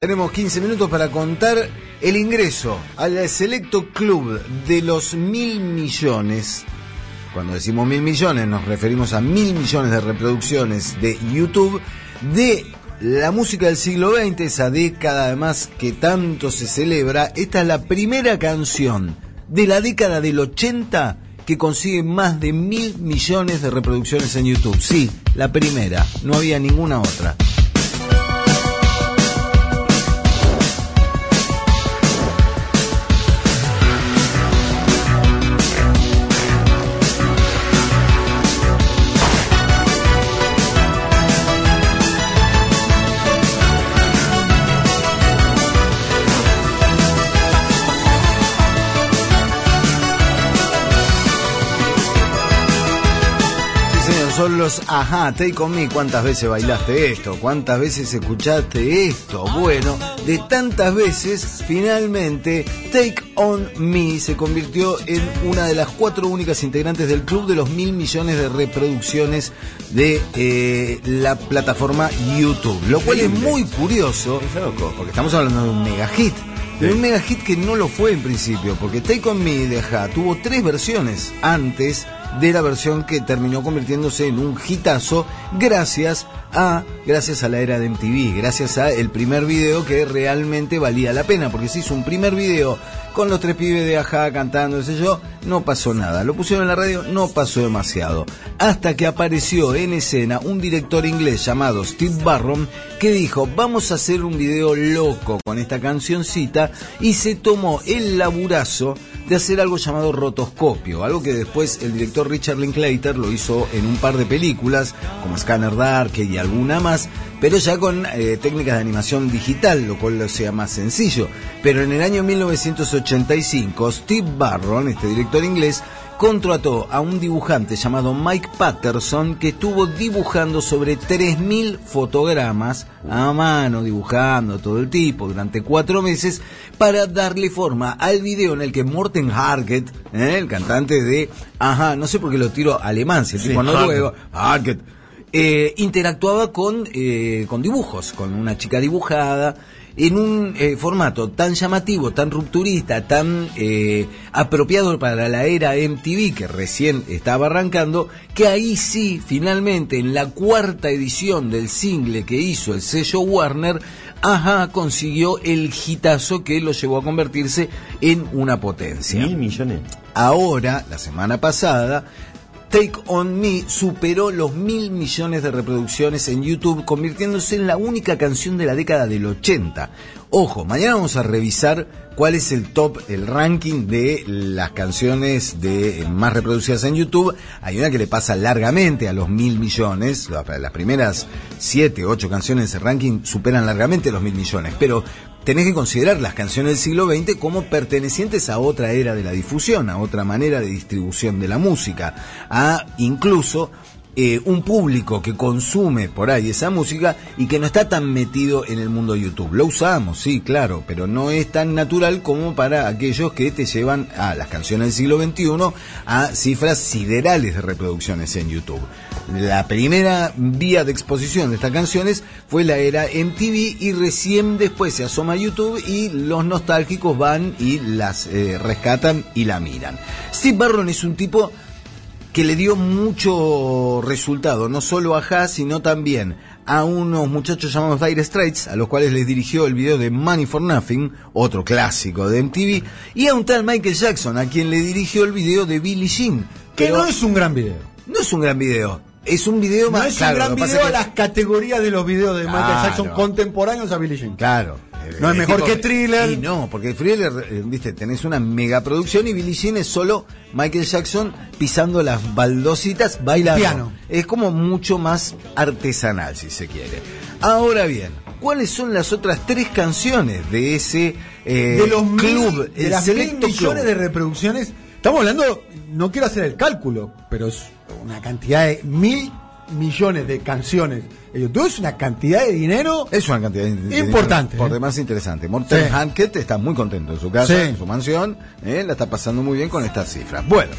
Tenemos 15 minutos para contar el ingreso al selecto club de los mil millones. Cuando decimos mil millones nos referimos a mil millones de reproducciones de YouTube de la música del siglo XX, esa década además que tanto se celebra. Esta es la primera canción de la década del 80 que consigue más de mil millones de reproducciones en YouTube. Sí, la primera, no había ninguna otra. Son los ajá, Take On Me. ¿Cuántas veces bailaste esto? ¿Cuántas veces escuchaste esto? Bueno, de tantas veces, finalmente, Take On Me se convirtió en una de las cuatro únicas integrantes del club de los mil millones de reproducciones de eh, la plataforma YouTube. Lo cual es muy curioso, porque estamos hablando de un mega hit. De un mega hit que no lo fue en principio, porque Take On Me de Ajá tuvo tres versiones antes de la versión que terminó convirtiéndose en un hitazo gracias a gracias a la era de MTV, gracias a el primer video que realmente valía la pena, porque se hizo un primer video con los tres pibes de Aja cantando, ese yo, no pasó nada. Lo pusieron en la radio, no pasó demasiado. Hasta que apareció en escena un director inglés llamado Steve Barron que dijo, vamos a hacer un video loco con esta cancioncita y se tomó el laburazo de hacer algo llamado rotoscopio, algo que después el director Richard Linklater lo hizo en un par de películas, como Scanner Dark y alguna más, pero ya con eh, técnicas de animación digital, lo cual lo sea más sencillo. Pero en el año 1985, Steve Barron, este director inglés, contrató a un dibujante llamado Mike Patterson que estuvo dibujando sobre 3.000 fotogramas a mano, dibujando todo el tipo durante cuatro meses para darle forma al video en el que Morten Harket, ¿eh? el cantante de, ajá, no sé por qué lo tiro alemán, si el tipo noruego, Harket, eh, interactuaba con, eh, con dibujos, con una chica dibujada, en un eh, formato tan llamativo, tan rupturista, tan eh, apropiado para la era MTV que recién estaba arrancando, que ahí sí, finalmente, en la cuarta edición del single que hizo el sello Warner, Ajá consiguió el hitazo que lo llevó a convertirse en una potencia. Mil millones. Ahora, la semana pasada, Take On Me superó los mil millones de reproducciones en YouTube, convirtiéndose en la única canción de la década del 80. Ojo, mañana vamos a revisar cuál es el top, el ranking de las canciones de más reproducidas en YouTube. Hay una que le pasa largamente a los mil millones. Las primeras siete, ocho canciones de ranking superan largamente los mil millones. Pero tenés que considerar las canciones del siglo XX como pertenecientes a otra era de la difusión, a otra manera de distribución de la música, a incluso eh, un público que consume por ahí esa música y que no está tan metido en el mundo YouTube. Lo usamos, sí, claro, pero no es tan natural como para aquellos que te llevan a las canciones del siglo XXI a cifras siderales de reproducciones en YouTube. La primera vía de exposición de estas canciones fue la era MTV y recién después se asoma a YouTube y los nostálgicos van y las eh, rescatan y la miran. Steve Barron es un tipo que le dio mucho resultado, no solo a Haas, sino también a unos muchachos llamados Dire Straits, a los cuales les dirigió el video de Money for Nothing, otro clásico de MTV, y a un tal Michael Jackson, a quien le dirigió el video de Billie Jean. Que no es un gran video. No es un gran video. Es un video más. No es un gran video a las categorías de los videos de Michael. Jackson contemporáneos a Billie Jean. Claro. No es mejor que Thriller. Y no, porque Thriller, eh, viste, tenés una megaproducción y Billie Jean es solo Michael Jackson pisando las baldositas, bailando. Piano. Es como mucho más artesanal, si se quiere. Ahora bien, ¿cuáles son las otras tres canciones de ese eh, de los mil- club, de el las mil selecto millones club? de reproducciones. Estamos hablando, no quiero hacer el cálculo, pero es una cantidad de mil millones de canciones. YouTube es una cantidad de dinero. Es una cantidad de- Importante, Por ¿eh? demás interesante. Morten Sí. Hankett está muy contento en su casa, Sí. en su mansión. ¿eh? La está pasando muy bien con estas cifras. Bueno,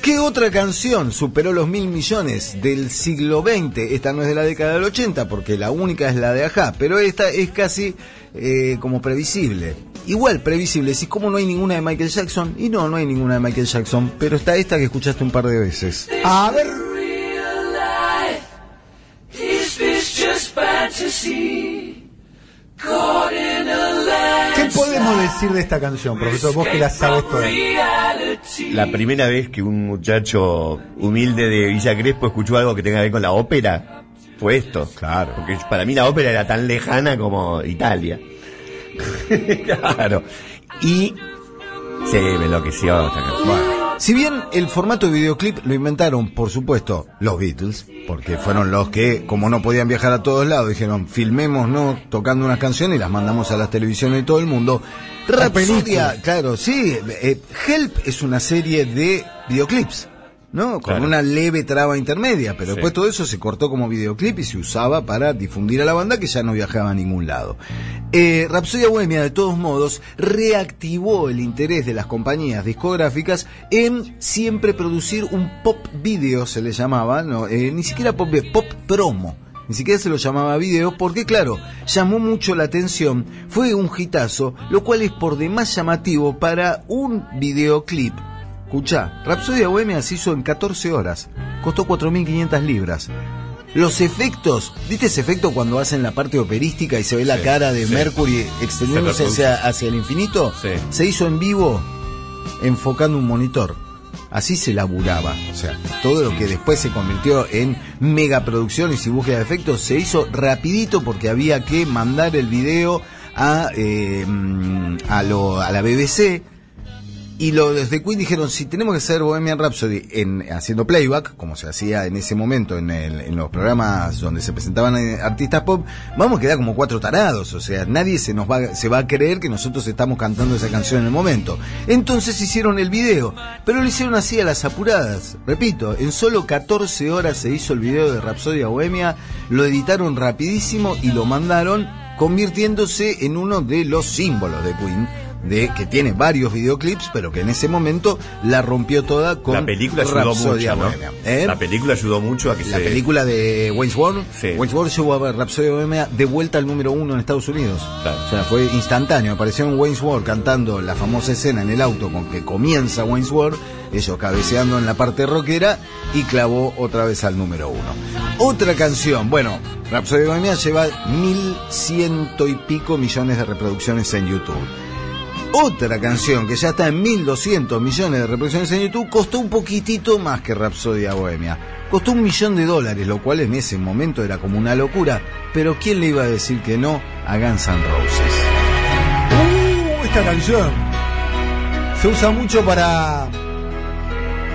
¿Qué otra canción superó los mil millones del siglo XX? Esta no es de la década del 80 porque la única es la de Ajá, pero esta es casi eh, como previsible. Igual previsible, si como no hay ninguna de Michael Jackson, y no, no hay ninguna de Michael Jackson, pero está esta que escuchaste un par de veces. A ver. Podemos decir de esta canción, profesor? Vos que la sabes toda. La primera vez que un muchacho humilde de Villa Crespo escuchó algo que tenga que ver con la ópera fue esto. Claro. Porque para mí la ópera era tan lejana como Italia. claro. Y se me enloqueció esta canción. Si bien el formato de videoclip lo inventaron, por supuesto, los Beatles, porque fueron los que, como no podían viajar a todos lados, dijeron, filmemos, ¿no? Tocando unas canciones y las mandamos a las televisiones de todo el mundo. Rhapsodia, claro, sí. eh, Help es una serie de videoclips. ¿No? Con Claro. una leve traba intermedia, pero Sí. después todo eso se cortó como videoclip y se usaba para difundir a la banda que ya no viajaba a ningún lado. Eh, Rhapsodia Bohemia, de todos modos, reactivó el interés de las compañías discográficas en siempre producir un pop video, se le llamaba, no, eh, ni siquiera pop, pop promo. Ni siquiera se lo llamaba video porque, claro, llamó mucho la atención, fue un hitazo, lo cual es por demás llamativo para un videoclip Escucha, Rhapsodia Bohemia se hizo en 14 horas. Costó 4.500 libras. Los efectos, ¿viste ese efecto cuando hacen la parte operística y se ve la Sí, cara de sí. Mercury extendiéndose hacia, hacia el infinito? Sí. Se hizo en vivo enfocando un monitor. Así se laburaba. O sea, todo lo que después se convirtió en megaproducciones y búsqueda de efectos se hizo rapidito porque había que mandar el video a, eh, mm, a, lo- a la BBC y los de Queen dijeron, si tenemos que hacer Bohemian Rhapsody en, haciendo playback, como se hacía en ese momento en, el- en los programas donde se presentaban eh, artistas pop, vamos a quedar como cuatro tarados. O sea, nadie se nos va, se va a creer que nosotros estamos cantando esa canción en el momento. Entonces hicieron el video, pero lo hicieron así a las apuradas. Repito, en solo 14 horas se hizo el video de Rhapsodia Bohemia, lo editaron rapidísimo y lo mandaron convirtiéndose en uno de los símbolos de Queen de que tiene varios videoclips, pero que en ese momento la rompió toda con la película ayudó Rhapsodia mucho. ¿Eh? La película ayudó mucho a que La se... película de Wayne's World, Sí. Wayne's World llevó a ver Rhapsodia Bohemia de vuelta al número uno en Estados Unidos. Claro. O sea, fue instantáneo. Apareció en Wayne's World cantando la famosa escena en el auto con que comienza Wayne's World, ellos cabeceando en la parte rockera y clavó otra vez al número uno. Otra canción, bueno, Rhapsodia Bohemia lleva mil ciento y pico millones de reproducciones en YouTube. Otra canción que ya está en 1200 millones de reproducciones en YouTube costó un poquitito más que Rhapsodia Bohemia. Costó un millón de dólares, lo cual en ese momento era como una locura. Pero ¿quién le iba a decir que no a Guns N' Roses? Uh, esta canción se usa mucho para.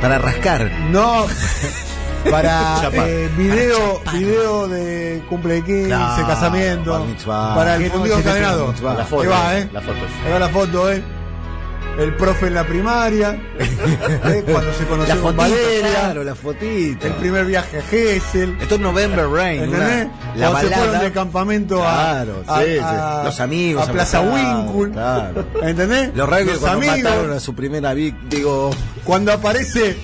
Para rascar. No. Para eh, video, video de cumple de 15, Claro, casamiento. mitzvah. Para el ¿Qué fundido encadenado. mitzvah? La foto, Ahí va, eh. la foto. Ahí va la foto, eh. El profe en la primaria. eh, Cuando se La conoció con fotita, Valeria. claro, la fotita. El primer viaje a Gessel. Esto es November Rain, ¿Entendés? una- la Cuando se fueron de campamento a, Claro, a- sí, sí. a- Los amigos a Plaza Winkle. claro. ¿Entendés? Los Los cuando amigos. mataron a su primera vic, digo, Cuando aparece.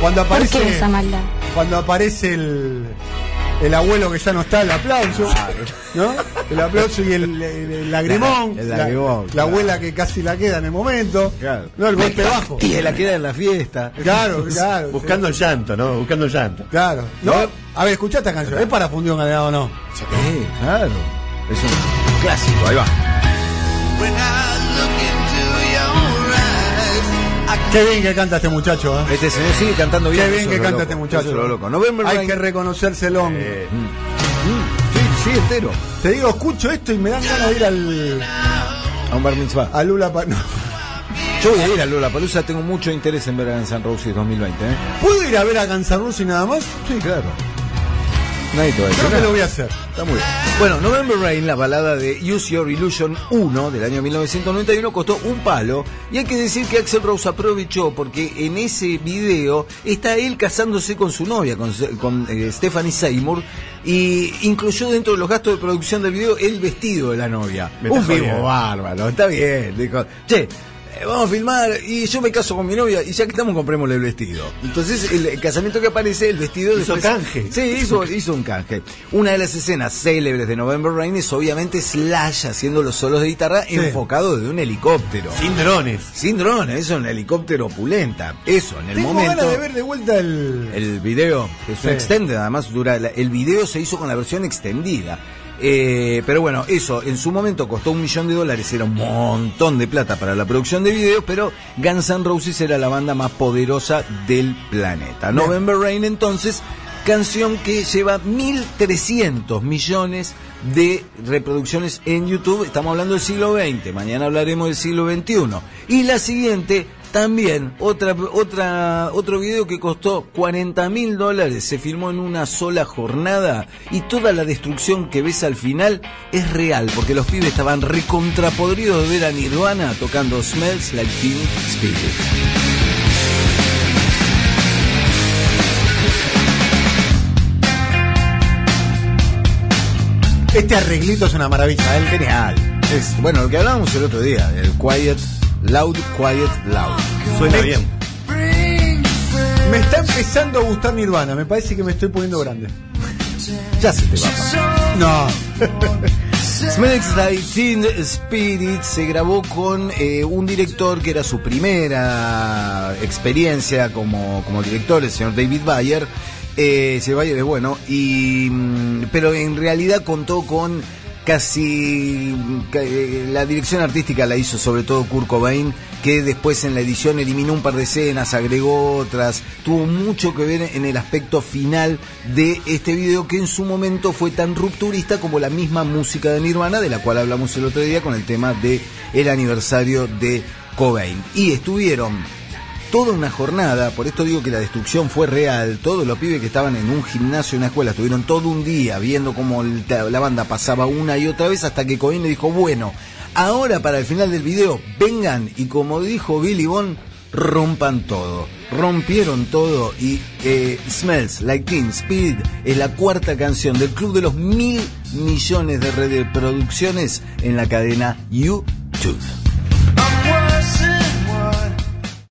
Cuando ¿Por aparece. qué esa maldad? Cuando aparece el. El abuelo que ya no está, el aplauso. ¿No? El aplauso y el, el- el lagrimón. El la- lagrimón, La, claro. abuela que casi la queda en el momento. Claro. No, el golpe bajo. y la queda en la fiesta. Claro, claro. Buscando el llanto, ¿no? Buscando el llanto. Claro. No, a ver, escuchá esta canción. ¿Es para fundido encadenado o no? Sí, claro. Es un clásico, ahí va. Qué bien que canta este muchacho, ¿eh? Este señor sigue cantando bien. Qué bien que canta loco, este muchacho. lo loco. November Hay Rain. que reconocérselo. Eh, Mm, Sí, sí, entero. Te digo, escucho esto y me dan ganas de ir al, A un bar mitzvah. a Lula. Pa- no. Yo voy a ir a Lula Palusa, tengo mucho interés en ver a Guns N' Roses 2020, ¿eh? ¿Puedo ir a ver a Guns N' Roses nada más? Sí, claro. Nadie te va a decir Creo que lo voy a hacer. Está muy bien. Bueno, November Rain, la balada de Use Your Illusion 1 del año 1991, costó un palo. Y hay que decir que Axel Rose aprovechó porque en ese video está él casándose con su novia, con, con, eh, Stephanie Seymour, y incluyó dentro de los gastos de producción del video el vestido de la novia. Me un vivo bárbaro, está bien. Dijo, che. Eh, vamos a filmar y yo me caso con mi novia y ya que estamos comprémosle el vestido. Entonces el, el casamiento que aparece, el vestido Hizo después- canje. Sí, hizo, hizo un canje. Una de las escenas célebres de November Rain es obviamente Slash haciendo los solos de guitarra enfocado desde un helicóptero. Sin drones. Sin drones, eso en un helicóptero opulenta. Eso, en el Tengo momento. ganas de ver de vuelta el. El video, que es un Sí. extended, además dura. el video se hizo con la versión extendida. Eh, pero bueno, eso en su momento costó un millón de dólares, era un montón de plata para la producción de videos, pero Guns N' Roses era la banda más poderosa del planeta. November Rain entonces, canción que lleva 1.300 millones de reproducciones en YouTube, estamos hablando del siglo XX, mañana hablaremos del siglo XXI. Y la siguiente, también, otra, otra, otro video que costó 40 mil dólares, se filmó en una sola jornada y toda la destrucción que ves al final es real, porque los pibes estaban recontrapodridos de ver a Nirvana tocando Smells Like Teen Spirit. Este arreglito es una maravilla. ¿eh? Genial. Es, bueno, lo que hablábamos el otro día, el quiet, loud, quiet, loud. Suena Me- bien. Me está empezando a gustar Nirvana. Me parece que me estoy poniendo grande. Ya se te va a pasar. No. Like Teen Spirit se grabó con eh, un director que era su primera experiencia como, como director, el señor David Bayer. Eh, ese Bayer es bueno, y, mm, pero en realidad contó con casi ca- eh, la dirección artística la hizo sobre todo Kurt Cobain que después en la edición eliminó un par de escenas agregó otras. Tuvo mucho que ver en el aspecto final de este video que en su momento fue tan rupturista como la misma música de Nirvana de la cual hablamos el otro día con el tema de el aniversario de Cobain. Y estuvieron toda una jornada, por esto digo que la destrucción fue real, todos los pibes que estaban en un gimnasio, en una escuela, estuvieron todo un día viendo cómo la banda pasaba una y otra vez hasta que Cobain le dijo, bueno, ahora para el final del video, vengan y como dijo Billy Bond, rompan todo. Rompieron todo y eh, Smells Like Teen Spirit es la cuarta canción del club de los mil millones de reproducciones en la cadena YouTube.